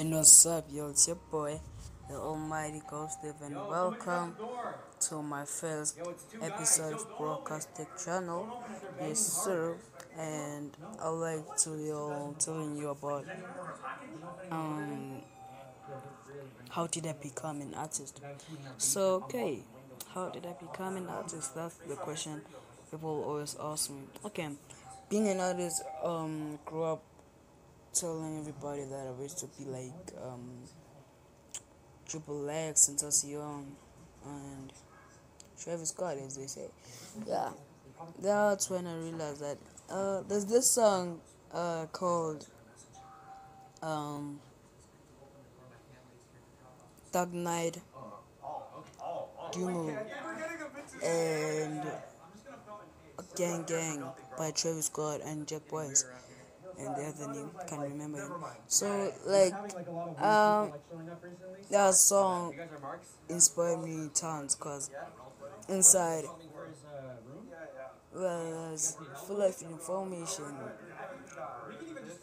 And what's up, yo? It's your boy, the Almighty Ghost and welcome to my first episode of Broadcast Channel. Yes, sir. And I'd like to yo telling you about um how did I become an artist? So okay, how did I become an artist? That's the question people always ask me. Okay, being an artist, um, grew up telling everybody that I wish to be like um, Triple X and Tentacion and Travis Scott, as they say. Yeah, that's when I realized that uh, there's this song uh, called um, Dark Knight Dummo and Gang Gang by Travis Scott and JackBoys and the other name can't remember him. So like um that song inspired me tons cause inside was full of information.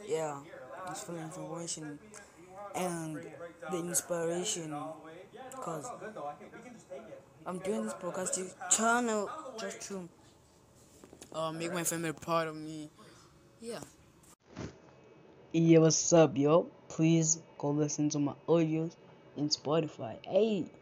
Yeah, it's full of information and the inspiration cause I'm doing this podcast channel just to uh, make my family proud of me. Yeah. Yeah, what's up, yo? Please go listen to my audios in Spotify. Hey.